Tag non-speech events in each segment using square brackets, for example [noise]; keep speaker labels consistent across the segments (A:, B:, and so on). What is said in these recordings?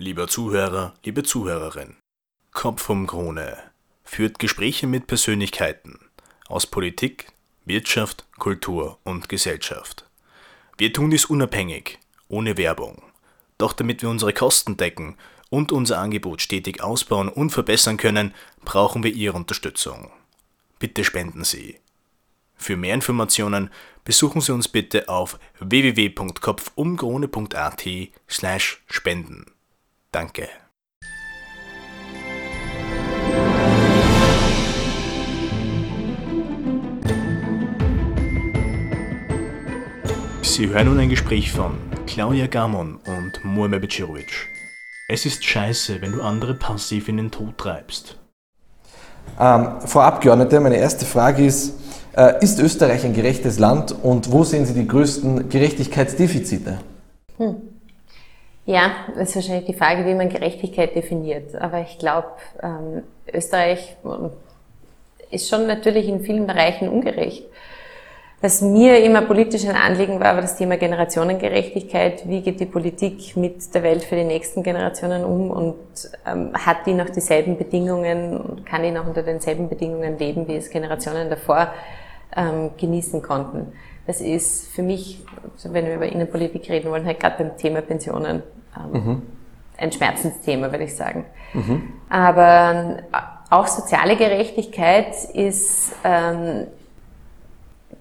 A: Lieber Zuhörer, liebe Zuhörerin, Kopf um Krone führt Gespräche mit Persönlichkeiten aus Politik, Wirtschaft, Kultur und Gesellschaft. Wir tun dies unabhängig, ohne Werbung. Doch damit wir unsere Kosten decken und unser Angebot stetig ausbauen und verbessern können, brauchen wir Ihre Unterstützung. Bitte spenden Sie. Für mehr Informationen besuchen Sie uns bitte auf www.kopfumkrone.at slash spenden. Danke. Sie hören nun ein Gespräch von Claudia Gamon und Muammer Becirovic. Es ist scheiße, wenn du andere passiv in den Tod treibst.
B: Ähm, Frau Abgeordnete, meine erste Frage ist, äh, ist Österreich ein gerechtes Land und wo sehen Sie die größten Gerechtigkeitsdefizite? Hm.
C: Ja, das ist wahrscheinlich die Frage, wie man Gerechtigkeit definiert. Aber ich glaube, ähm, Österreich ist schon natürlich in vielen Bereichen ungerecht. Was mir immer politisch ein Anliegen war, war das Thema Generationengerechtigkeit. Wie geht die Politik mit der Welt für die nächsten Generationen um und ähm, hat die noch dieselben Bedingungen und kann die noch unter denselben Bedingungen leben, wie es Generationen davor ähm, genießen konnten? Das ist für mich, wenn wir über Innenpolitik reden wollen, halt gerade beim Thema Pensionen ähm, mhm. ein Schmerzensthema, würde ich sagen. Mhm. Aber äh, auch soziale Gerechtigkeit ist ähm,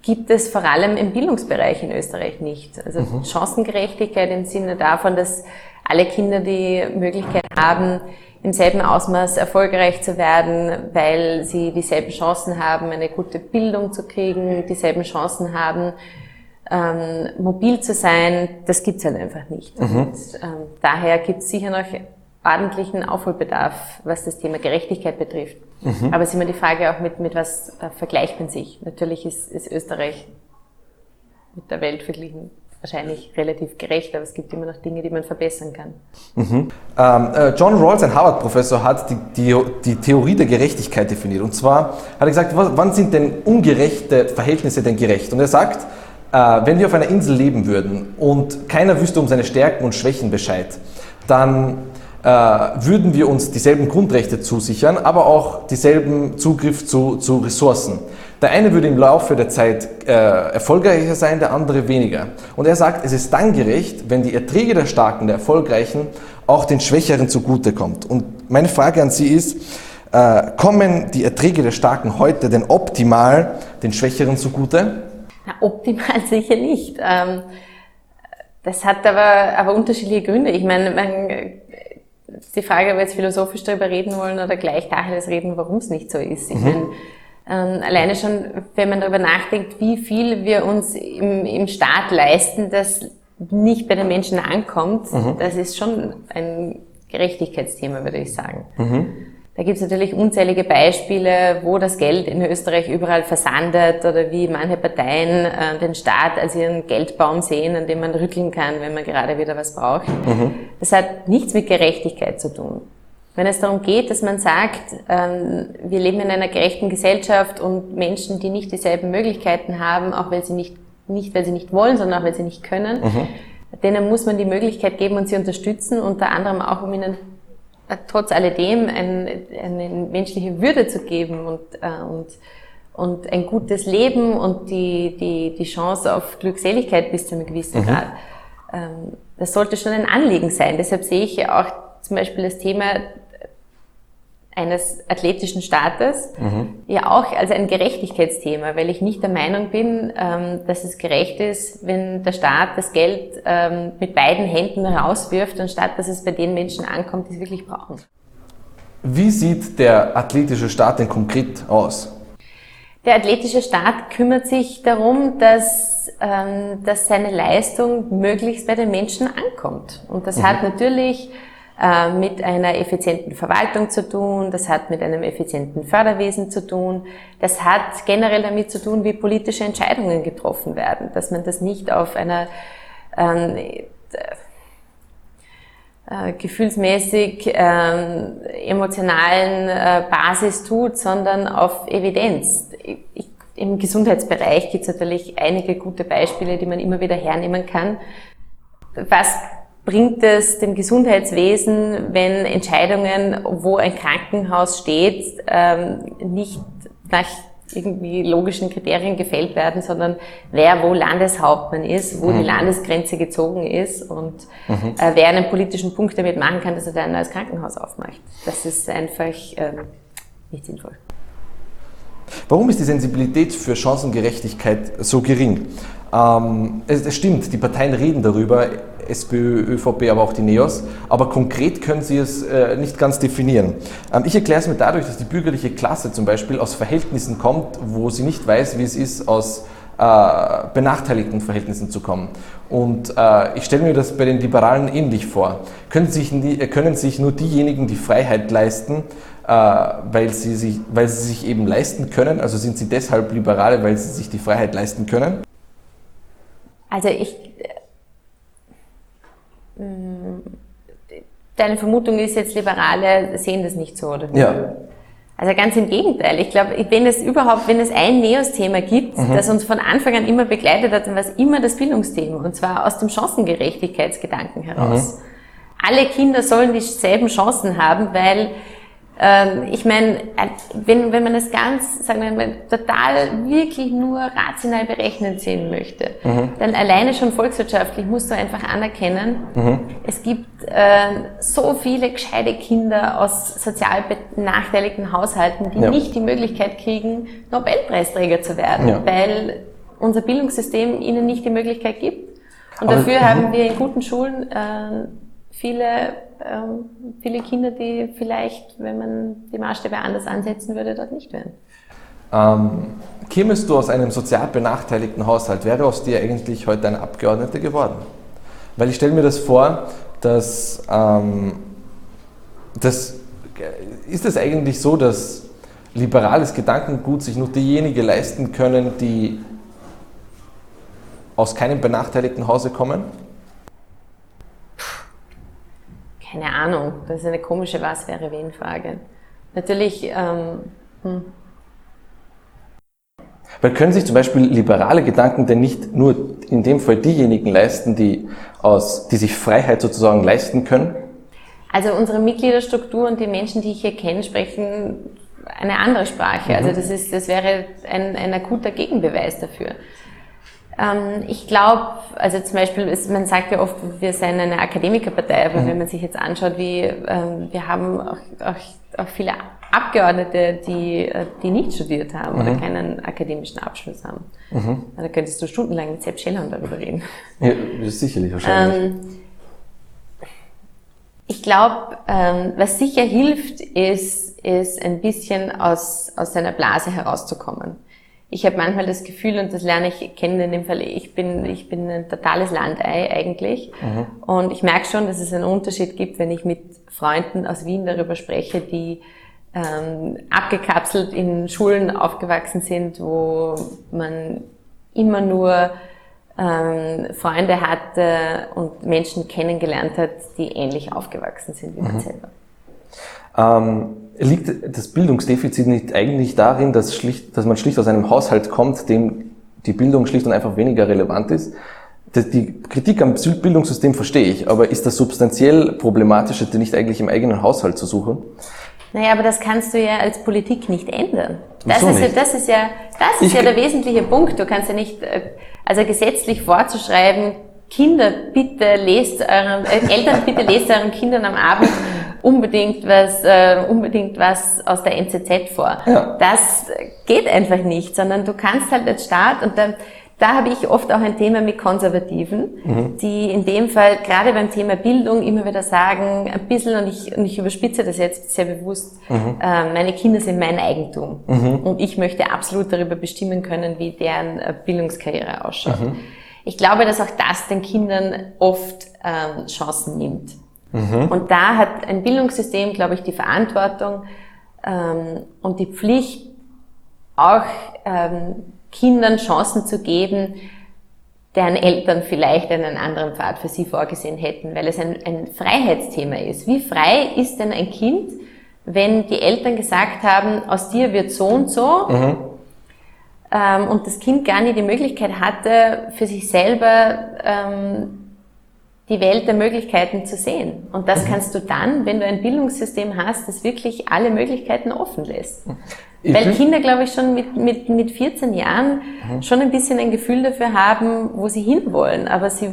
C: gibt es vor allem im Bildungsbereich in Österreich nicht. Also mhm. Chancengerechtigkeit im Sinne davon, dass alle Kinder die Möglichkeit haben, im selben Ausmaß erfolgreich zu werden, weil sie dieselben Chancen haben, eine gute Bildung zu kriegen, dieselben Chancen haben, ähm, mobil zu sein, das gibt's halt einfach nicht. Mhm. Und, ähm, daher gibt's sicher noch ordentlichen Aufholbedarf, was das Thema Gerechtigkeit betrifft. Mhm. Aber es ist immer die Frage auch mit, mit was äh, vergleicht man sich. Natürlich ist, ist Österreich mit der Welt verglichen wahrscheinlich relativ gerecht, aber es gibt immer noch Dinge, die man verbessern kann.
B: Mhm. Ähm, äh, John Rawls, ein Harvard-Professor, hat die, die, die, Theorie der Gerechtigkeit definiert. Und zwar hat er gesagt, was, wann sind denn ungerechte Verhältnisse denn gerecht? Und er sagt, äh, wenn wir auf einer Insel leben würden und keiner wüsste um seine Stärken und Schwächen Bescheid, dann äh, würden wir uns dieselben Grundrechte zusichern, aber auch dieselben Zugriff zu, zu Ressourcen. Der eine würde im Laufe der Zeit äh, erfolgreicher sein, der andere weniger. Und er sagt, es ist dann gerecht, wenn die Erträge der Starken, der Erfolgreichen, auch den Schwächeren zugutekommt. Und meine Frage an Sie ist, äh, kommen die Erträge der Starken heute denn optimal den Schwächeren zugute?
C: Na, optimal [laughs] sicher nicht. Ähm, das hat aber, aber unterschiedliche Gründe. Ich meine, man die Frage, ob wir jetzt philosophisch darüber reden wollen oder gleich Tacheles reden, warum es nicht so ist. Ich mhm. meine, ähm, alleine schon, wenn man darüber nachdenkt, wie viel wir uns im, im Staat leisten, das nicht bei den Menschen ankommt, mhm. das ist schon ein Gerechtigkeitsthema, würde ich sagen. Mhm. Da gibt es natürlich unzählige Beispiele, wo das Geld in Österreich überall versandet oder wie manche Parteien äh, den Staat als ihren Geldbaum sehen, an dem man rütteln kann, wenn man gerade wieder was braucht. Mhm. Das hat nichts mit Gerechtigkeit zu tun. Wenn es darum geht, dass man sagt, ähm, wir leben in einer gerechten Gesellschaft und Menschen, die nicht dieselben Möglichkeiten haben, auch weil sie nicht, nicht weil sie nicht wollen, sondern auch weil sie nicht können, mhm. denen muss man die Möglichkeit geben und sie unterstützen, unter anderem auch um ihnen trotz alledem ein, eine menschliche Würde zu geben und, äh, und, und ein gutes Leben und die, die, die Chance auf Glückseligkeit bis zu einem gewissen mhm. Grad. Ähm, das sollte schon ein Anliegen sein. Deshalb sehe ich ja auch zum Beispiel das Thema eines athletischen Staates mhm. ja auch als ein Gerechtigkeitsthema, weil ich nicht der Meinung bin, ähm, dass es gerecht ist, wenn der Staat das Geld ähm, mit beiden Händen rauswirft, anstatt dass es bei den Menschen ankommt, die es wirklich brauchen.
B: Wie sieht der athletische Staat denn konkret aus?
C: Der athletische Staat kümmert sich darum, dass, ähm, dass seine Leistung möglichst bei den Menschen ankommt. Und das mhm. hat natürlich äh, mit einer effizienten Verwaltung zu tun, das hat mit einem effizienten Förderwesen zu tun, das hat generell damit zu tun, wie politische Entscheidungen getroffen werden, dass man das nicht auf einer ähm, äh, gefühlsmäßig ähm, emotionalen äh, Basis tut, sondern auf Evidenz. Ich, Im Gesundheitsbereich gibt es natürlich einige gute Beispiele, die man immer wieder hernehmen kann. Was bringt es dem Gesundheitswesen, wenn Entscheidungen, wo ein Krankenhaus steht, ähm, nicht nach irgendwie logischen Kriterien gefällt werden, sondern wer wo Landeshauptmann ist, wo mhm. die Landesgrenze gezogen ist und mhm. äh, wer einen politischen Punkt damit machen kann, dass er da ein neues Krankenhaus aufmacht. Das ist einfach ähm, nicht sinnvoll.
B: Warum ist die Sensibilität für Chancengerechtigkeit so gering? Ähm, es, es, stimmt, die Parteien reden darüber, SPÖ, ÖVP, aber auch die NEOS, aber konkret können sie es äh, nicht ganz definieren. Ähm, ich erkläre es mir dadurch, dass die bürgerliche Klasse zum Beispiel aus Verhältnissen kommt, wo sie nicht weiß, wie es ist, aus äh, benachteiligten Verhältnissen zu kommen. Und äh, ich stelle mir das bei den Liberalen ähnlich vor. Können sich, können sich nur diejenigen die Freiheit leisten, äh, weil, sie sich, weil sie sich eben leisten können? Also sind sie deshalb Liberale, weil sie sich die Freiheit leisten können?
C: Also ich. Äh, deine Vermutung ist jetzt, Liberale sehen das nicht so, oder?
B: Ja.
C: Also ganz im Gegenteil. Ich glaube, wenn es überhaupt, wenn es ein Neos-Thema gibt, mhm. das uns von Anfang an immer begleitet hat, dann war es immer das Bildungsthema. Und zwar aus dem Chancengerechtigkeitsgedanken heraus. Mhm. Alle Kinder sollen dieselben Chancen haben, weil ich meine, wenn, wenn man es ganz, sagen wir mal, total wirklich nur rational berechnet sehen möchte, mhm. dann alleine schon volkswirtschaftlich musst du einfach anerkennen, mhm. es gibt äh, so viele gescheite Kinder aus sozial benachteiligten Haushalten, die ja. nicht die Möglichkeit kriegen, Nobelpreisträger zu werden, ja. weil unser Bildungssystem ihnen nicht die Möglichkeit gibt. Und Aber, dafür haben wir in guten Schulen äh, viele, ähm, viele Kinder, die vielleicht, wenn man die Maßstäbe anders ansetzen würde, dort nicht wären.
B: Ähm, kämest du aus einem sozial benachteiligten Haushalt, wäre aus dir eigentlich heute eine Abgeordnete geworden? Weil ich stelle mir das vor, dass ähm, das, ist es eigentlich so, dass liberales Gedankengut sich nur diejenigen leisten können, die aus keinem benachteiligten Hause kommen?
C: Keine Ahnung, das ist eine komische Was wäre wen Frage. Natürlich. Ähm, hm.
B: Weil können sich zum Beispiel liberale Gedanken denn nicht nur in dem Fall diejenigen leisten, die, aus, die sich Freiheit sozusagen leisten können?
C: Also unsere Mitgliederstruktur und die Menschen, die ich hier kenne, sprechen eine andere Sprache. Also mhm. Also das, ist, das wäre ein, ein akuter Gegenbeweis dafür. Ähm, ich glaube, also zum Beispiel, ist, man sagt ja oft, wir seien eine Akademikerpartei, aber mhm. wenn man sich jetzt anschaut, wie ähm, wir haben auch, auch, auch viele Abgeordnete, die, äh, die nicht studiert haben mhm. oder keinen akademischen Abschluss haben. Mhm. Da könntest du stundenlang mit Sepp Schellern darüber reden.
B: Ja, das ist sicherlich wahrscheinlich. Ähm,
C: ich glaube, ähm, was sicher hilft, ist, ist ein bisschen aus, aus seiner Blase herauszukommen ich habe manchmal das Gefühl, und das lerne ich kennen in dem Fall, ich bin, ich bin ein totales Landei eigentlich. Mhm. Und ich merke schon, dass es einen Unterschied gibt, wenn ich mit Freunden aus Wien darüber spreche, die ähm, abgekapselt in Schulen aufgewachsen sind, wo man immer nur ähm, Freunde hatte und Menschen kennengelernt hat, die ähnlich aufgewachsen sind wie man mhm. selber.
B: Ähm liegt das Bildungsdefizit nicht eigentlich darin, dass, schlicht, dass man schlicht aus einem Haushalt kommt, dem die Bildung schlicht und einfach weniger relevant ist? Die Kritik am Bildungssystem verstehe ich, aber ist das substanziell Problematische denn nicht eigentlich im eigenen Haushalt zu suchen?
C: Naja, aber das kannst du ja als Politik nicht ändern. Das, ist, ja, das ist ja, das ist ja der wesentliche Punkt. Du kannst ja nicht, äh, also gesetzlich vorzuschreiben, Kinder, bitte lest euren, äh, Eltern, bitte lest euren Kindern am Abend unbedingt was, äh, unbedingt was aus der NZZ vor. Ja. Das geht einfach nicht, sondern du kannst halt als Staat und dann, da habe ich oft auch ein Thema mit Konservativen, mhm. die in dem Fall gerade beim Thema Bildung immer wieder sagen, ein bisschen, und ich, und ich überspitze das jetzt sehr bewusst, mhm. äh, meine Kinder sind mein Eigentum mhm. und ich möchte absolut darüber bestimmen können, wie deren äh, Bildungskarriere ausschaut. Ich glaube, dass auch das den Kindern oft ähm, Chancen nimmt. Mhm. Und da hat ein Bildungssystem, glaube ich, die Verantwortung ähm, und die Pflicht, auch ähm, Kindern Chancen zu geben, deren Eltern vielleicht einen anderen Pfad für sie vorgesehen hätten, weil es ein, ein Freiheitsthema ist. Wie frei ist denn ein Kind, wenn die Eltern gesagt haben, aus dir wird so und so, mhm. Ähm, und das Kind gar nicht die Möglichkeit hatte, für sich selber ähm, die Welt der Möglichkeiten zu sehen. Und das mhm. kannst du dann, wenn du ein Bildungssystem hast, das wirklich alle Möglichkeiten offen lässt. Ich Weil Kinder, glaube ich, schon mit, mit, mit 14 Jahren mhm. schon ein bisschen ein Gefühl dafür haben, wo sie hinwollen. Aber, sie,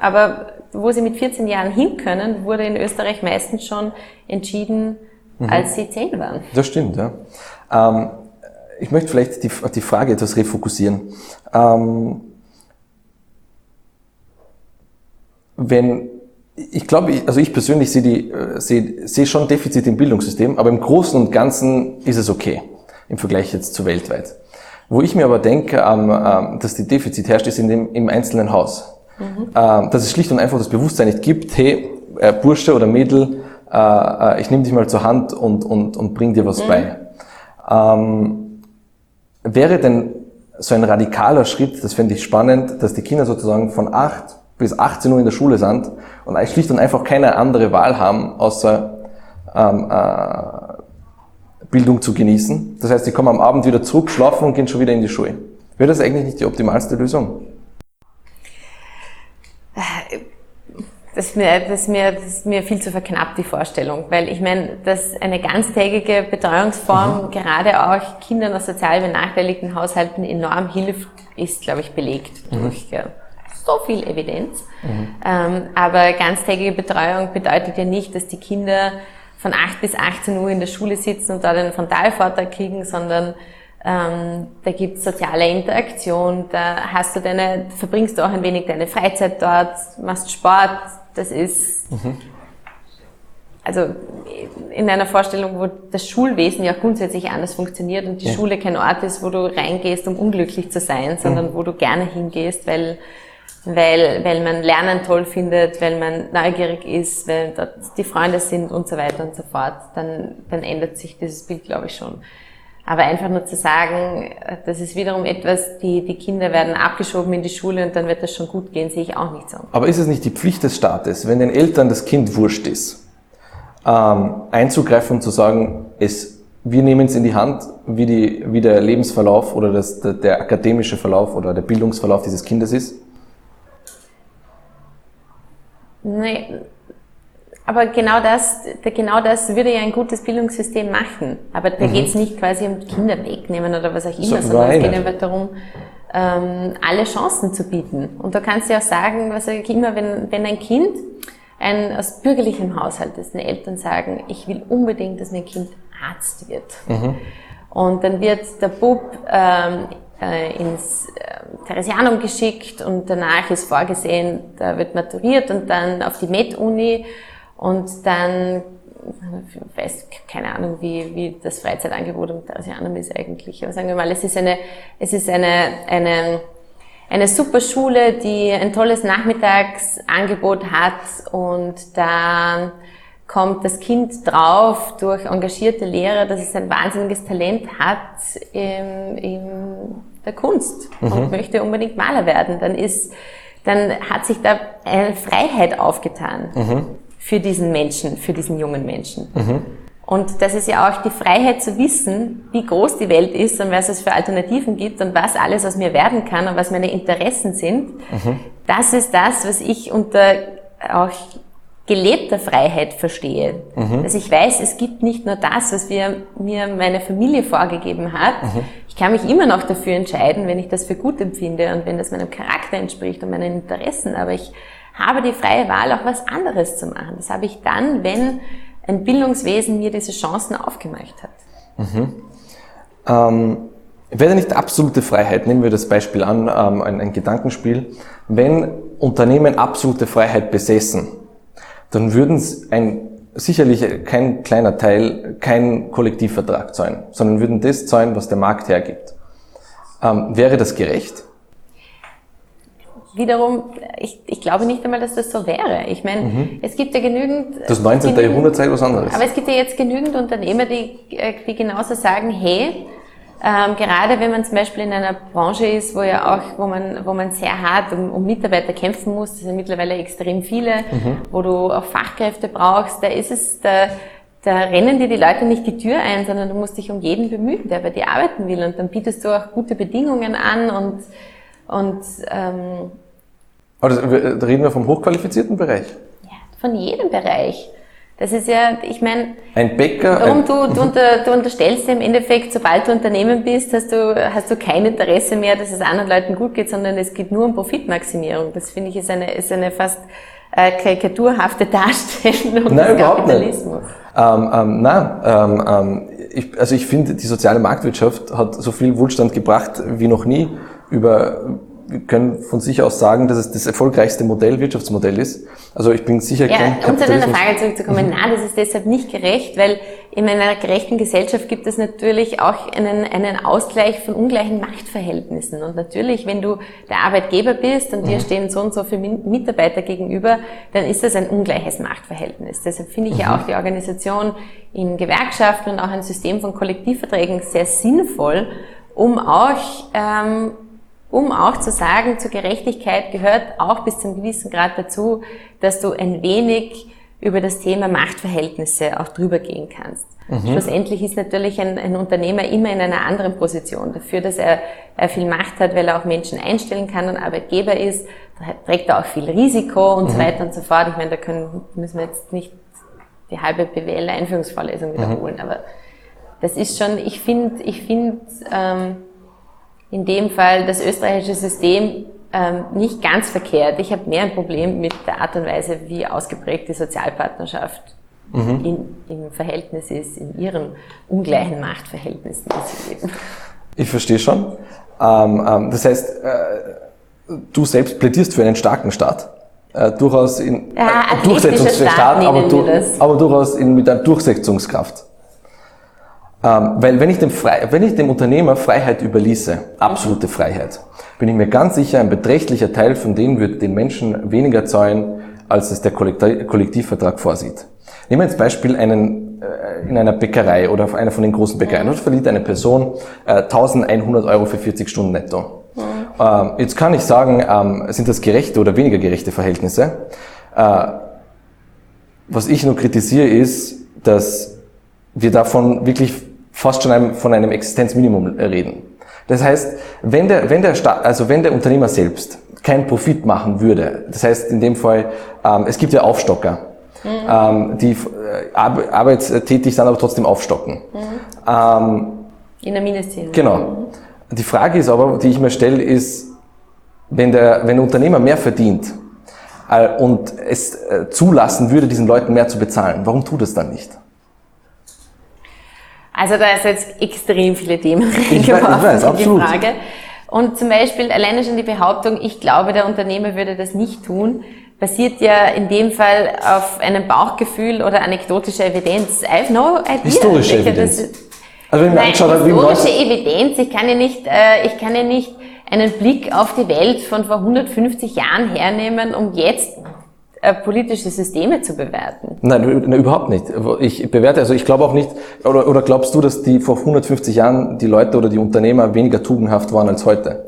C: aber wo sie mit 14 Jahren hin können, wurde in Österreich meistens schon entschieden, mhm. als sie 10 waren.
B: Das stimmt, ja. Ähm, ich möchte vielleicht die, die Frage etwas refokussieren. Ähm, wenn ich glaube, also ich persönlich sehe, die, äh, sehe, sehe schon Defizite im Bildungssystem, aber im Großen und Ganzen ist es okay im Vergleich jetzt zu weltweit. Wo ich mir aber denke, ähm, dass die Defizit herrscht, ist in dem, im einzelnen Haus. Mhm. Ähm, dass es schlicht und einfach das Bewusstsein nicht gibt, hey, äh, Bursche oder Mädel, äh, ich nehme dich mal zur Hand und, und, und bring dir was mhm. bei. Wäre denn so ein radikaler Schritt, das fände ich spannend, dass die Kinder sozusagen von acht bis 18 Uhr in der Schule sind und schlicht und einfach keine andere Wahl haben, außer ähm, äh, Bildung zu genießen. Das heißt, sie kommen am Abend wieder zurück, schlafen und gehen schon wieder in die Schule. Wäre das eigentlich nicht die optimalste Lösung?
C: Das ist, mir, das, ist mir, das ist mir viel zu verknappt, die Vorstellung. Weil ich meine, dass eine ganztägige Betreuungsform mhm. gerade auch Kindern aus sozial benachteiligten Haushalten enorm hilft, ist, glaube ich, belegt mhm. durch so viel Evidenz. Mhm. Ähm, aber ganztägige Betreuung bedeutet ja nicht, dass die Kinder von 8 bis 18 Uhr in der Schule sitzen und dort einen Frontalvortrag kriegen, sondern ähm, da gibt's soziale Interaktion, da hast du deine, verbringst du auch ein wenig deine Freizeit dort, machst Sport, das ist mhm. also in einer Vorstellung, wo das Schulwesen ja grundsätzlich anders funktioniert und die ja. Schule kein Ort ist, wo du reingehst, um unglücklich zu sein, sondern mhm. wo du gerne hingehst, weil weil, weil man Lernen toll findet, weil man neugierig ist, weil dort die Freunde sind und so weiter und so fort, dann, dann ändert sich dieses Bild, glaube ich, schon. Aber einfach nur zu sagen, das ist wiederum etwas, die, die Kinder werden abgeschoben in die Schule und dann wird das schon gut gehen, sehe ich auch nicht so.
B: Aber ist es nicht die Pflicht des Staates, wenn den Eltern das Kind wurscht ist, ähm, einzugreifen und zu sagen, es, wir nehmen es in die Hand, wie, die, wie der Lebensverlauf oder das, der, der akademische Verlauf oder der Bildungsverlauf dieses Kindes ist?
C: Nee, aber genau das, genau das würde ja ein gutes Bildungssystem machen. Aber da mhm. geht es nicht quasi um Kinder wegnehmen oder was auch immer, so, sondern es geht einfach darum, ähm, alle Chancen zu bieten. Und da kannst du ja auch sagen, was ich immer, wenn, wenn ein Kind ein, aus bürgerlichem Haushalt ist, die Eltern sagen, ich will unbedingt, dass mein Kind Arzt wird. Mhm. Und dann wird der Bub ähm, äh, ins äh, Theresianum geschickt und danach ist vorgesehen, da wird maturiert und dann auf die Med-Uni und dann, ich weiß keine Ahnung, wie, wie das Freizeitangebot im Theresianum ist eigentlich, aber sagen wir mal, es ist eine, es ist eine, eine, eine super Schule, die ein tolles Nachmittagsangebot hat und da kommt das Kind drauf durch engagierte Lehrer, dass es ein wahnsinniges Talent hat in, in der Kunst mhm. und möchte unbedingt Maler werden, dann ist, dann hat sich da eine Freiheit aufgetan mhm. Für diesen Menschen, für diesen jungen Menschen. Mhm. Und das ist ja auch die Freiheit zu wissen, wie groß die Welt ist und was es für Alternativen gibt und was alles aus mir werden kann und was meine Interessen sind. Mhm. Das ist das, was ich unter auch gelebter Freiheit verstehe. Mhm. Dass ich weiß, es gibt nicht nur das, was wir, mir meine Familie vorgegeben hat. Mhm. Ich kann mich immer noch dafür entscheiden, wenn ich das für gut empfinde und wenn das meinem Charakter entspricht und meinen Interessen. Aber ich habe die freie Wahl, auch was anderes zu machen. Das habe ich dann, wenn ein Bildungswesen mir diese Chancen aufgemacht hat.
B: Mhm. Ähm, wäre nicht absolute Freiheit, nehmen wir das Beispiel an, ähm, ein, ein Gedankenspiel, wenn Unternehmen absolute Freiheit besessen, dann würden ein, sicherlich kein kleiner Teil kein Kollektivvertrag zahlen, sondern würden das zahlen, was der Markt hergibt. Ähm, wäre das gerecht?
C: Wiederum, ich, ich glaube nicht einmal, dass das so wäre. Ich meine, mhm. es gibt ja genügend.
B: Das 19. Genügend, Jahrhundert zeigt was anderes.
C: Aber es gibt ja jetzt genügend Unternehmer, die, äh, die genauso sagen, hey, ähm, gerade wenn man zum Beispiel in einer Branche ist, wo ja auch, wo man, wo man sehr hart um, um Mitarbeiter kämpfen muss, das sind mittlerweile extrem viele, mhm. wo du auch Fachkräfte brauchst, da ist es, da, da rennen dir die Leute nicht die Tür ein, sondern du musst dich um jeden bemühen, der bei dir arbeiten will und dann bietest du auch gute Bedingungen an und, und ähm,
B: Aber da reden wir vom hochqualifizierten Bereich.
C: Ja, von jedem Bereich. Das ist ja, ich meine,
B: ein Bäcker.
C: Warum du, du, unter, du unterstellst im Endeffekt, sobald du Unternehmen bist, hast du, hast du kein Interesse mehr, dass es anderen Leuten gut geht, sondern es geht nur um Profitmaximierung. Das finde ich ist eine, ist eine fast äh, karikaturhafte Darstellung
B: nein, des Kapitalismus. Ähm, ähm, nein, ähm, ähm, ich, also ich finde, die soziale Marktwirtschaft hat so viel Wohlstand gebracht wie noch nie über wir können von sich aus sagen, dass es das erfolgreichste Modell, Wirtschaftsmodell ist. Also ich bin sicher
C: ja, kein Um zu deiner Frage zurückzukommen, mhm. nein, das ist deshalb nicht gerecht, weil in einer gerechten Gesellschaft gibt es natürlich auch einen, einen Ausgleich von ungleichen Machtverhältnissen. Und natürlich, wenn du der Arbeitgeber bist und mhm. dir stehen so und so viele Mitarbeiter gegenüber, dann ist das ein ungleiches Machtverhältnis. Deshalb finde ich mhm. ja auch die Organisation in Gewerkschaften und auch ein System von Kollektivverträgen sehr sinnvoll, um auch ähm, um auch zu sagen, zur Gerechtigkeit gehört auch bis zum gewissen Grad dazu, dass du ein wenig über das Thema Machtverhältnisse auch drüber gehen kannst. Mhm. Schlussendlich ist natürlich ein, ein, Unternehmer immer in einer anderen Position. Dafür, dass er, er, viel Macht hat, weil er auch Menschen einstellen kann und Arbeitgeber ist, da trägt er auch viel Risiko und mhm. so weiter und so fort. Ich meine, da können, müssen wir jetzt nicht die halbe BWL-Einführungsvorlesung wiederholen, mhm. aber das ist schon, ich finde, ich finde, ähm, in dem Fall das österreichische System ähm, nicht ganz verkehrt. Ich habe mehr ein Problem mit der Art und Weise, wie ausgeprägt die Sozialpartnerschaft mhm. in, im Verhältnis ist, in ihren ungleichen Machtverhältnissen, die sie leben.
B: Ich verstehe schon. Ähm, ähm, das heißt, äh, du selbst plädierst für einen starken Staat. Äh, durchaus in
C: ja, äh, Durchsetzungsstaat,
B: aber, du, aber durchaus in, mit einer Durchsetzungskraft. Ähm, weil wenn ich, dem Frei, wenn ich dem Unternehmer Freiheit überließe, absolute Freiheit, bin ich mir ganz sicher, ein beträchtlicher Teil von denen wird den Menschen weniger zahlen, als es der Kollektivvertrag vorsieht. Nehmen wir als Beispiel einen äh, in einer Bäckerei oder auf einer von den großen Bäckereien. Dort verliert eine Person äh, 1100 Euro für 40 Stunden netto. Ähm, jetzt kann ich sagen, ähm, sind das gerechte oder weniger gerechte Verhältnisse? Äh, was ich nur kritisiere ist, dass wir davon wirklich fast schon einem, von einem Existenzminimum reden. Das heißt, wenn der, wenn der, Staat, also wenn der Unternehmer selbst keinen Profit machen würde, das heißt in dem Fall, ähm, es gibt ja Aufstocker, mhm. ähm, die äh, arbeitstätig sind, aber trotzdem aufstocken. Mhm.
C: Ähm, in der Mindestziel.
B: Genau. Mhm. Die Frage ist aber, die ich mir stelle, ist, wenn der, wenn der Unternehmer mehr verdient äh, und es äh, zulassen würde, diesen Leuten mehr zu bezahlen, warum tut es dann nicht?
C: Also da ist jetzt extrem viele Themen reingeworfen in die Frage. Und zum Beispiel alleine schon die Behauptung, ich glaube, der Unternehmer würde das nicht tun, basiert ja in dem Fall auf einem Bauchgefühl oder anekdotischer Evidenz. I have no idea.
B: Historische Evidenz. Das,
C: also wenn nein, historische Evidenz, ich kann ja nicht, äh, ich kann ja nicht einen Blick auf die Welt von vor 150 Jahren hernehmen, um jetzt politische Systeme zu bewerten.
B: Nein, überhaupt nicht. Ich bewerte, also ich glaube auch nicht, oder, oder glaubst du, dass die vor 150 Jahren die Leute oder die Unternehmer weniger tugendhaft waren als heute?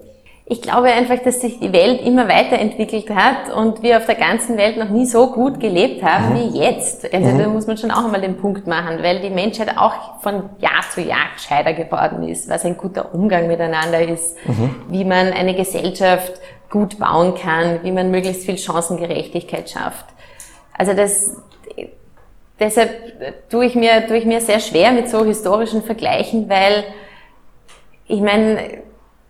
C: Ich glaube einfach, dass sich die Welt immer weiterentwickelt hat und wir auf der ganzen Welt noch nie so gut gelebt haben mhm. wie jetzt. Also mhm. da muss man schon auch einmal den Punkt machen, weil die Menschheit auch von Jahr zu Jahr gescheiter geworden ist, was ein guter Umgang miteinander ist, mhm. wie man eine Gesellschaft gut bauen kann, wie man möglichst viel Chancengerechtigkeit schafft. Also das, deshalb tue ich mir, tue ich mir sehr schwer mit so historischen Vergleichen, weil ich meine,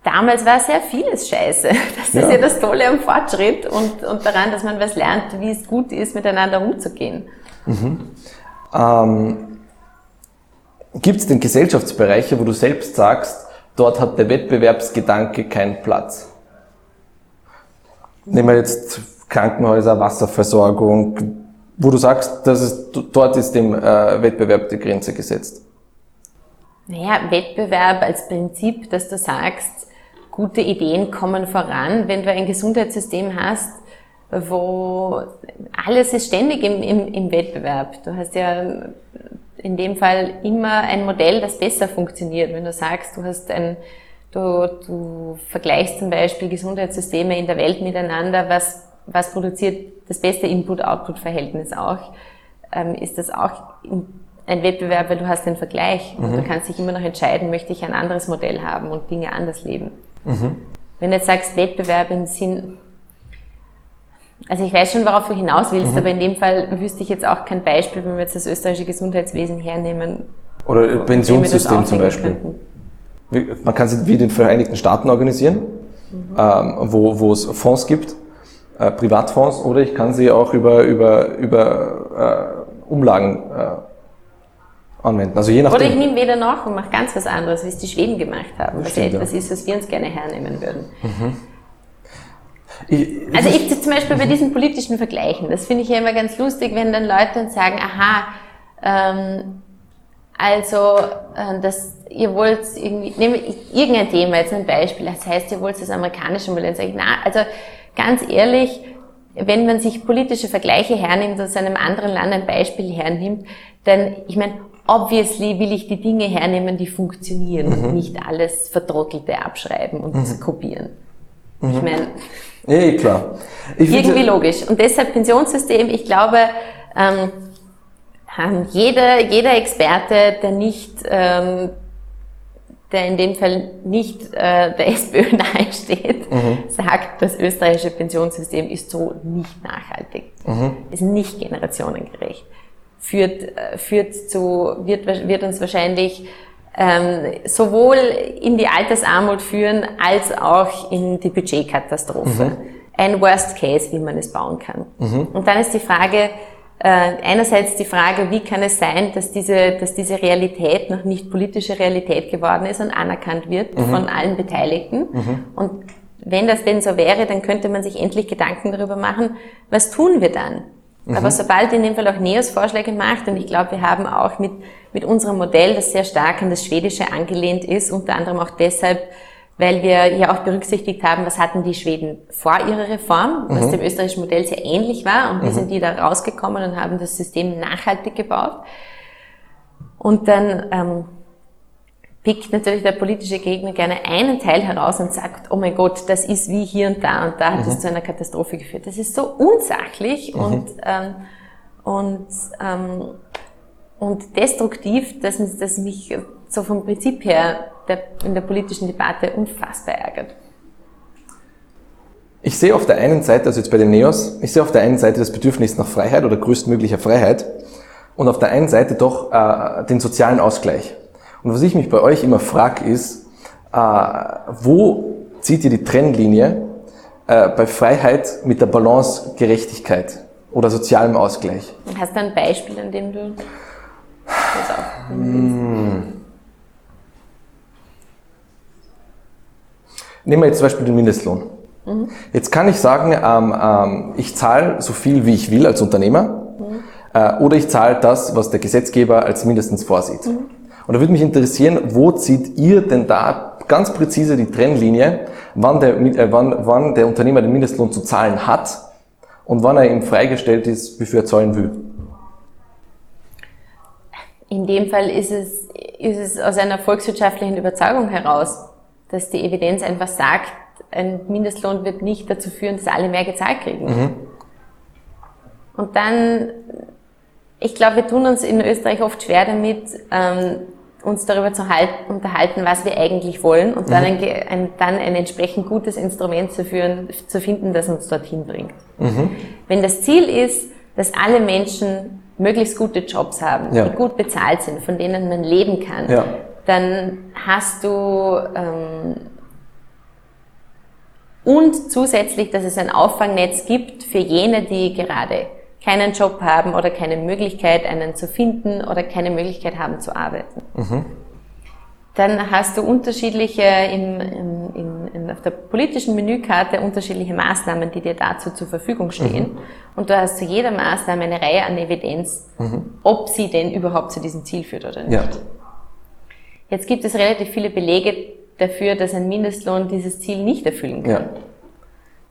C: damals war sehr vieles scheiße. [laughs] Das ja. ist ja das Tolle am Fortschritt und, und daran, dass man was lernt, wie es gut ist, miteinander umzugehen.
B: Mhm. Ähm, Gibt es denn Gesellschaftsbereiche, wo du selbst sagst, dort hat der Wettbewerbsgedanke keinen Platz? Nehmen wir jetzt Krankenhäuser, Wasserversorgung, wo du sagst, dass es, dort ist dem äh, Wettbewerb die Grenze gesetzt.
C: Naja, Wettbewerb als Prinzip, dass du sagst, gute Ideen kommen voran, wenn du ein Gesundheitssystem hast, wo alles ist ständig im, im, im Wettbewerb. Du hast ja in dem Fall immer ein Modell, das besser funktioniert. Wenn du sagst, du hast ein Du, du vergleichst zum Beispiel Gesundheitssysteme in der Welt miteinander, was, was produziert das beste Input-Output-Verhältnis auch, ähm, ist das auch ein Wettbewerb, weil du hast den Vergleich. Mhm. Und du kannst dich immer noch entscheiden, möchte ich ein anderes Modell haben und Dinge anders leben. Mhm. Wenn du jetzt sagst Wettbewerb im Sinn, also ich weiß schon, worauf du hinaus willst, mhm. aber in dem Fall wüsste ich jetzt auch kein Beispiel, wenn wir jetzt das österreichische Gesundheitswesen hernehmen.
B: Oder Pensionssystem zum Beispiel. Könnten. Man kann sich wie den Vereinigten Staaten organisieren, mhm. ähm, wo, wo es Fonds gibt, äh, Privatfonds, oder ich kann sie auch über, über, über äh, Umlagen äh, anwenden. Also je nachdem.
C: Oder ich nehme weder noch und mache ganz was anderes, wie es die Schweden gemacht haben, was ja etwas ist, was wir uns gerne hernehmen würden. Mhm. Ich, also ich zum Beispiel bei diesen politischen Vergleichen, das finde ich ja immer ganz lustig, wenn dann Leute dann sagen, aha, ähm, also äh, das, ihr wollt irgendwie, nehme irgendein Thema jetzt ein Beispiel, das heißt, ihr wollt das amerikanische Modell, ich, na, also ganz ehrlich, wenn man sich politische Vergleiche hernimmt und aus einem anderen Land ein Beispiel hernimmt, dann, ich meine, obviously will ich die Dinge hernehmen, die funktionieren mhm. und nicht alles Verdrottelte abschreiben und mhm. kopieren. Mhm. Ich meine,
B: ja, klar.
C: Ich irgendwie logisch. Und deshalb Pensionssystem, ich glaube, ähm, jeder, jeder Experte, der nicht, ähm, der in dem Fall nicht äh, der SPÖ [laughs] nahesteht, mhm. sagt, das österreichische Pensionssystem ist so nicht nachhaltig, mhm. ist nicht generationengerecht, führt, äh, führt zu, wird, wird uns wahrscheinlich ähm, sowohl in die Altersarmut führen als auch in die Budgetkatastrophe. Mhm. Ein Worst Case, wie man es bauen kann. Mhm. Und dann ist die Frage, einerseits die Frage, wie kann es sein, dass diese, dass diese Realität noch nicht politische Realität geworden ist und anerkannt wird mhm. von allen Beteiligten. Mhm. Und wenn das denn so wäre, dann könnte man sich endlich Gedanken darüber machen, was tun wir dann? Aber mhm. sobald in dem Fall auch NEOS Vorschläge macht, und ich glaube, wir haben auch mit, mit unserem Modell, das sehr stark an das Schwedische angelehnt ist, unter anderem auch deshalb, weil wir ja auch berücksichtigt haben, was hatten die Schweden vor ihrer Reform, was mhm. dem österreichischen Modell sehr ähnlich war, und wie mhm. sind die da rausgekommen und haben das System nachhaltig gebaut. Und dann ähm, pickt natürlich der politische Gegner gerne einen Teil heraus und sagt, oh mein Gott, das ist wie hier und da und da hat es mhm. zu einer Katastrophe geführt. Das ist so unsachlich mhm. und, ähm, und, ähm, und destruktiv, dass, dass mich so vom Prinzip her der, in der politischen Debatte unfassbar ärgert.
B: Ich sehe auf der einen Seite, also jetzt bei den Neos, ich sehe auf der einen Seite das Bedürfnis nach Freiheit oder größtmöglicher Freiheit und auf der einen Seite doch äh, den sozialen Ausgleich. Und was ich mich bei euch immer frage, ist, äh, wo zieht ihr die Trennlinie äh, bei Freiheit mit der Balance Gerechtigkeit oder sozialem Ausgleich?
C: Hast du ein Beispiel, an dem du das
B: auch Nehmen wir jetzt zum Beispiel den Mindestlohn. Mhm. Jetzt kann ich sagen, ähm, ähm, ich zahle so viel, wie ich will als Unternehmer, mhm. äh, oder ich zahle das, was der Gesetzgeber als mindestens vorsieht. Mhm. Und da würde mich interessieren, wo zieht ihr denn da ganz präzise die Trennlinie, wann der, äh, wann, wann der Unternehmer den Mindestlohn zu zahlen hat und wann er ihm freigestellt ist, wie viel er zahlen will?
C: In dem Fall ist es, ist es aus einer volkswirtschaftlichen Überzeugung heraus, dass die Evidenz einfach sagt, ein Mindestlohn wird nicht dazu führen, dass alle mehr gezahlt kriegen. Mhm. Und dann, ich glaube, wir tun uns in Österreich oft schwer damit, ähm, uns darüber zu halten, unterhalten, was wir eigentlich wollen und dann, mhm. ein, ein, dann ein entsprechend gutes Instrument zu, führen, zu finden, das uns dorthin bringt. Mhm. Wenn das Ziel ist, dass alle Menschen möglichst gute Jobs haben, ja. die gut bezahlt sind, von denen man leben kann, ja. Dann hast du ähm, und zusätzlich, dass es ein Auffangnetz gibt für jene, die gerade keinen Job haben oder keine Möglichkeit, einen zu finden oder keine Möglichkeit haben zu arbeiten. Mhm. Dann hast du unterschiedliche im, im, in, in, auf der politischen Menükarte unterschiedliche Maßnahmen, die dir dazu zur Verfügung stehen. Mhm. Und du hast zu jeder Maßnahme eine Reihe an Evidenz, mhm. ob sie denn überhaupt zu diesem Ziel führt oder nicht. Ja. Jetzt gibt es relativ viele Belege dafür, dass ein Mindestlohn dieses Ziel nicht erfüllen kann. Ja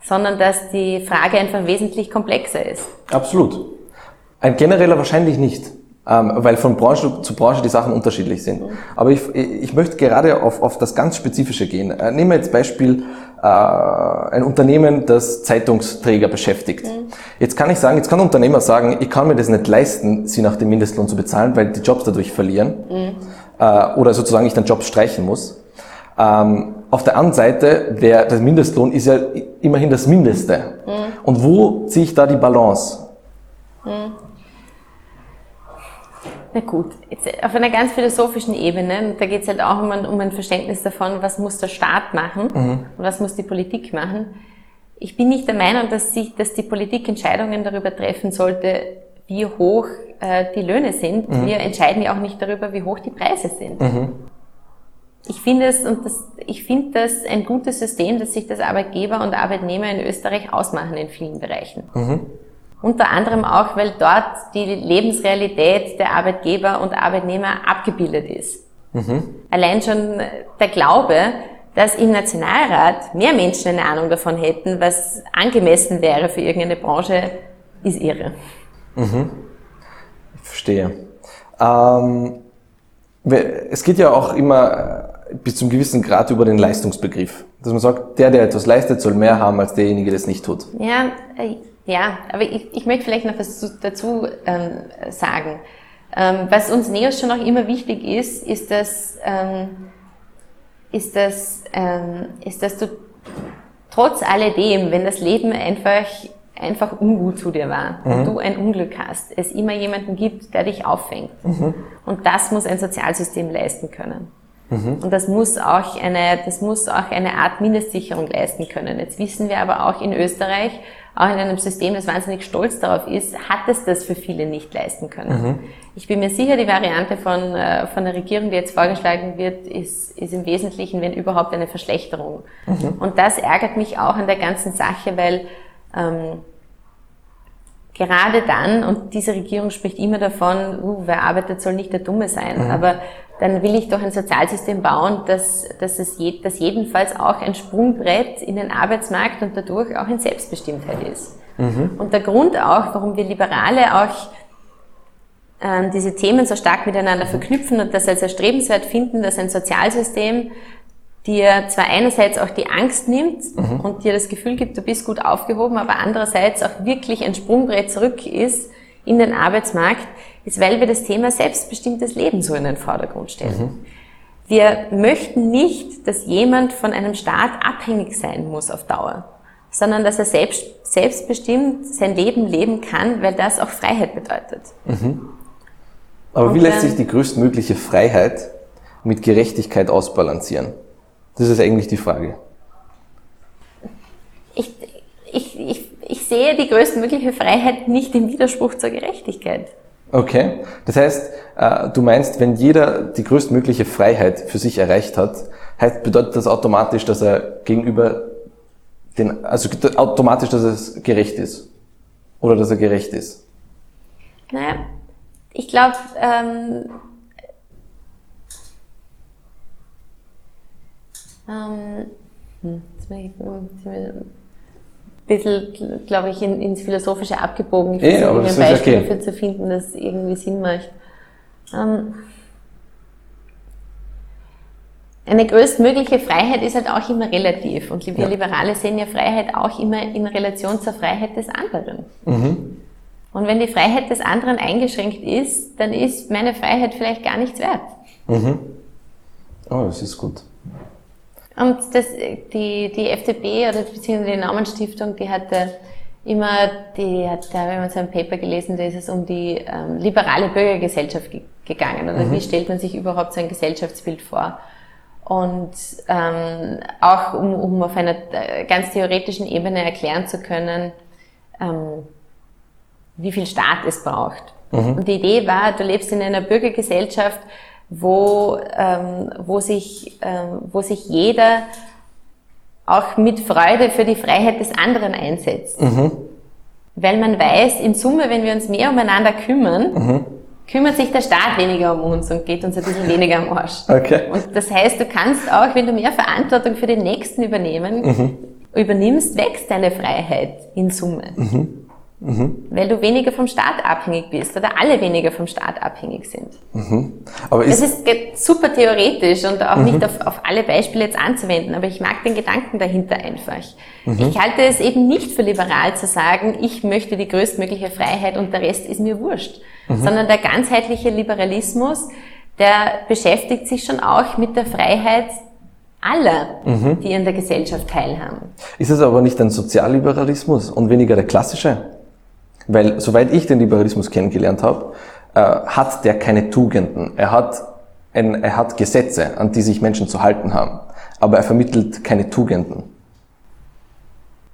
C: sondern dass die Frage einfach wesentlich komplexer ist.
B: Absolut. Ein genereller wahrscheinlich nicht, ähm, weil von Branche zu Branche die Sachen unterschiedlich sind. Aber ich, ich möchte gerade auf, auf das ganz Spezifische gehen. Äh, nehmen wir jetzt Beispiel äh, ein Unternehmen, das Zeitungsträger beschäftigt. Mhm. Jetzt kann ich sagen, jetzt kann ein Unternehmer sagen, ich kann mir das nicht leisten, sie nach dem Mindestlohn zu bezahlen, weil die Jobs dadurch verlieren mhm. Äh, oder sozusagen ich den Job streichen muss. Ähm, auf der anderen Seite, der, der Mindestlohn ist ja immerhin das Mindeste. Mhm. Und wo ziehe ich da die Balance? Hm.
C: Na gut, jetzt auf einer ganz philosophischen Ebene, da geht es halt auch um ein, um ein, Verständnis davon, was muss der Staat machen mhm. und was muss die Politik machen. Ich bin nicht der Meinung, dass, sich, dass die Politik Entscheidungen darüber treffen sollte, wie hoch äh, die Löhne sind. Mhm. Wir entscheiden ja auch nicht darüber, wie hoch die Preise sind. Mhm. Ich finde es, und das, ich finde das ein gutes System, dass sich das Arbeitgeber und Arbeitnehmer in Österreich ausmachen in vielen Bereichen. Mhm. Unter anderem auch, weil dort die Lebensrealität der Arbeitgeber und Arbeitnehmer abgebildet ist. Mhm. Allein schon der Glaube, dass im Nationalrat mehr Menschen eine Ahnung davon hätten, was angemessen wäre für irgendeine Branche, ist irre.
B: Mhm. Ich verstehe. Ähm, es geht ja auch immer bis zum gewissen Grad über den Leistungsbegriff. Dass man sagt, der, der etwas leistet, soll mehr haben als derjenige, der es nicht tut.
C: Ja, äh, ja aber ich, ich möchte vielleicht noch was dazu ähm, sagen. Ähm, was uns Neos schon auch immer wichtig ist, ist, dass, ähm, ist, dass, ähm, ist, dass du trotz alledem, wenn das Leben einfach einfach ungut zu dir war mhm. und du ein Unglück hast, es immer jemanden gibt, der dich auffängt. Mhm. Und das muss ein Sozialsystem leisten können. Mhm. Und das muss auch eine, das muss auch eine Art Mindestsicherung leisten können. Jetzt wissen wir aber auch in Österreich, auch in einem System, das wahnsinnig stolz darauf ist, hat es das für viele nicht leisten können. Mhm. Ich bin mir sicher, die Variante von, äh, von der Regierung, die jetzt vorgeschlagen wird, ist, ist im Wesentlichen, wenn überhaupt, eine Verschlechterung. Mhm. Und das ärgert mich auch an der ganzen Sache, weil ähm, gerade dann, und diese Regierung spricht immer davon, uh, wer arbeitet, soll nicht der Dumme sein, mhm. aber dann will ich doch ein Sozialsystem bauen, dass, dass es je, dass jedenfalls auch ein Sprungbrett in den Arbeitsmarkt und dadurch auch in Selbstbestimmtheit ist. Mhm. Und der Grund auch, warum wir Liberale auch äh, diese Themen so stark miteinander verknüpfen und das als erstrebenswert finden, dass ein Sozialsystem dir zwar einerseits auch die Angst nimmt mhm. und dir das Gefühl gibt, du bist gut aufgehoben, aber andererseits auch wirklich ein Sprungbrett zurück ist in den Arbeitsmarkt, ist, weil wir das Thema selbstbestimmtes Leben so in den Vordergrund stellen. Mhm. Wir möchten nicht, dass jemand von einem Staat abhängig sein muss auf Dauer, sondern dass er selbst, selbstbestimmt sein Leben leben kann, weil das auch Freiheit bedeutet.
B: Mhm. Aber Und, wie lässt sich die größtmögliche Freiheit mit Gerechtigkeit ausbalancieren? Das ist eigentlich die Frage.
C: Ich, ich, ich, ich sehe die größtmögliche Freiheit nicht im Widerspruch zur Gerechtigkeit.
B: Okay, das heißt, äh, du meinst, wenn jeder die größtmögliche Freiheit für sich erreicht hat, heißt, bedeutet das automatisch, dass er gegenüber den, also automatisch, dass es gerecht ist? Oder dass er gerecht ist?
C: Naja, ich glaube, ähm, Ähm, hm, jetzt bin ich, ein bisschen, glaube ich, in, ins Philosophische abgebogen. Ich versuche
B: ja,
C: ein Beispiel okay. dafür zu finden, das irgendwie Sinn macht. Ähm, eine größtmögliche Freiheit ist halt auch immer relativ. Und wir ja. Liberale sehen ja Freiheit auch immer in Relation zur Freiheit des anderen. Mhm. Und wenn die Freiheit des anderen eingeschränkt ist, dann ist meine Freiheit vielleicht gar nichts wert.
B: Mhm. Oh, das ist gut.
C: Und das, die, die FDP oder beziehungsweise die Namensstiftung, die hatte immer, die hat, da haben wir so ein Paper gelesen, da ist es um die ähm, liberale Bürgergesellschaft gegangen. Oder mhm. wie stellt man sich überhaupt so ein Gesellschaftsbild vor? Und ähm, auch um, um auf einer äh, ganz theoretischen Ebene erklären zu können, ähm, wie viel Staat es braucht. Mhm. Und die Idee war, du lebst in einer Bürgergesellschaft, wo, ähm, wo, sich, ähm, wo sich jeder auch mit Freude für die Freiheit des anderen einsetzt. Mhm. Weil man weiß, in Summe, wenn wir uns mehr umeinander kümmern, mhm. kümmert sich der Staat weniger um uns und geht uns ein bisschen weniger am Arsch.
B: Okay.
C: Und das heißt, du kannst auch, wenn du mehr Verantwortung für den Nächsten übernehmen, mhm. übernimmst, wächst deine Freiheit in Summe. Mhm. Weil du weniger vom Staat abhängig bist oder alle weniger vom Staat abhängig sind. Mhm. Aber ist das ist super theoretisch und auch mhm. nicht auf, auf, alle Beispiele jetzt anzuwenden, aber ich mag den Gedanken dahinter einfach. Mhm. Ich halte es eben nicht für liberal zu sagen, ich möchte die größtmögliche Freiheit und der Rest ist mir wurscht, mhm. sondern der ganzheitliche Liberalismus, der beschäftigt sich schon auch mit der Freiheit aller, mhm. die an der Gesellschaft teilhaben.
B: Ist es aber nicht ein Sozialliberalismus und weniger der klassische? Weil, soweit ich den Liberalismus kennengelernt habe, äh, hat der keine Tugenden. Er hat, ein, er hat Gesetze, an die sich Menschen zu halten haben. Aber er vermittelt keine Tugenden.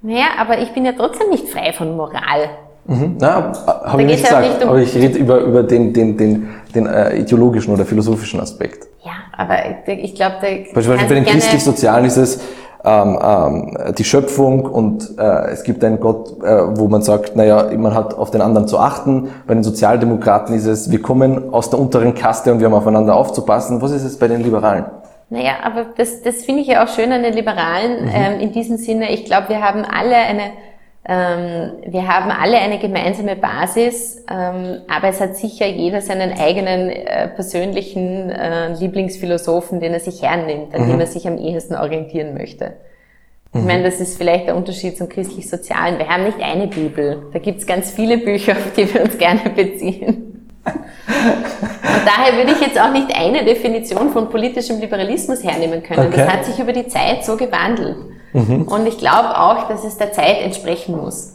C: Naja, aber ich bin ja trotzdem nicht frei von Moral.
B: Mhm. Na, habe ich nicht gesagt, nicht um aber ich rede über, über den, den, den, den äh, ideologischen oder philosophischen Aspekt.
C: Ja, aber ich glaube, da
B: Beispielsweise bei den christlich-sozialen ist es ähm, ähm, die Schöpfung und äh, es gibt einen Gott, äh, wo man sagt, naja, man hat auf den anderen zu achten. Bei den Sozialdemokraten ist es, wir kommen aus der unteren Kaste und wir haben aufeinander aufzupassen. Was ist es bei den Liberalen?
C: Naja, aber das, das finde ich ja auch schön an den Liberalen mhm. ähm, in diesem Sinne. Ich glaube, wir haben alle eine wir haben alle eine gemeinsame Basis, ähm, aber es hat sicher jeder seinen eigenen äh, persönlichen äh, Lieblingsphilosophen, den er sich hernimmt, an mhm. dem er sich am ehesten orientieren möchte. Ich mhm. meine, das ist vielleicht der Unterschied zum christlich-sozialen. Wir haben nicht eine Bibel. Da gibt es ganz viele Bücher, auf die wir uns gerne beziehen. Und daher würde ich jetzt auch nicht eine Definition von politischem Liberalismus hernehmen können. Okay. Das hat sich über die Zeit so gewandelt. Mhm. Und ich glaube auch, dass es der Zeit entsprechen muss.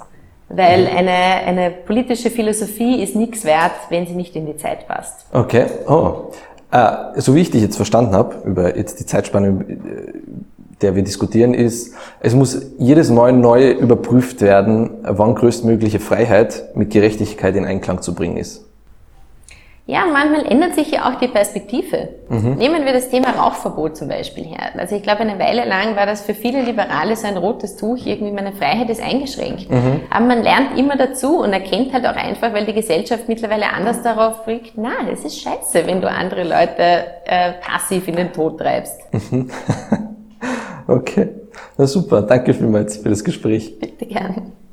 C: Weil mhm. eine, eine politische Philosophie ist nichts wert, wenn sie nicht in die Zeit passt.
B: Okay. Oh. Äh, so wie ich dich jetzt verstanden habe, über jetzt die Zeitspanne, äh, der wir diskutieren, ist, es muss jedes Mal neu überprüft werden, wann größtmögliche Freiheit mit Gerechtigkeit in Einklang zu bringen ist.
C: Ja, manchmal ändert sich ja auch die Perspektive. Mhm. Nehmen wir das Thema Rauchverbot zum Beispiel her. Also ich glaube, eine Weile lang war das für viele Liberale so ein rotes Tuch, irgendwie meine Freiheit ist eingeschränkt. Mhm. Aber man lernt immer dazu und erkennt halt auch einfach, weil die Gesellschaft mittlerweile anders darauf blickt, na, es ist scheiße, wenn du andere Leute äh, passiv in den Tod treibst.
B: Mhm. [laughs] okay, na super, danke vielmals für das Gespräch.
C: Bitte gern.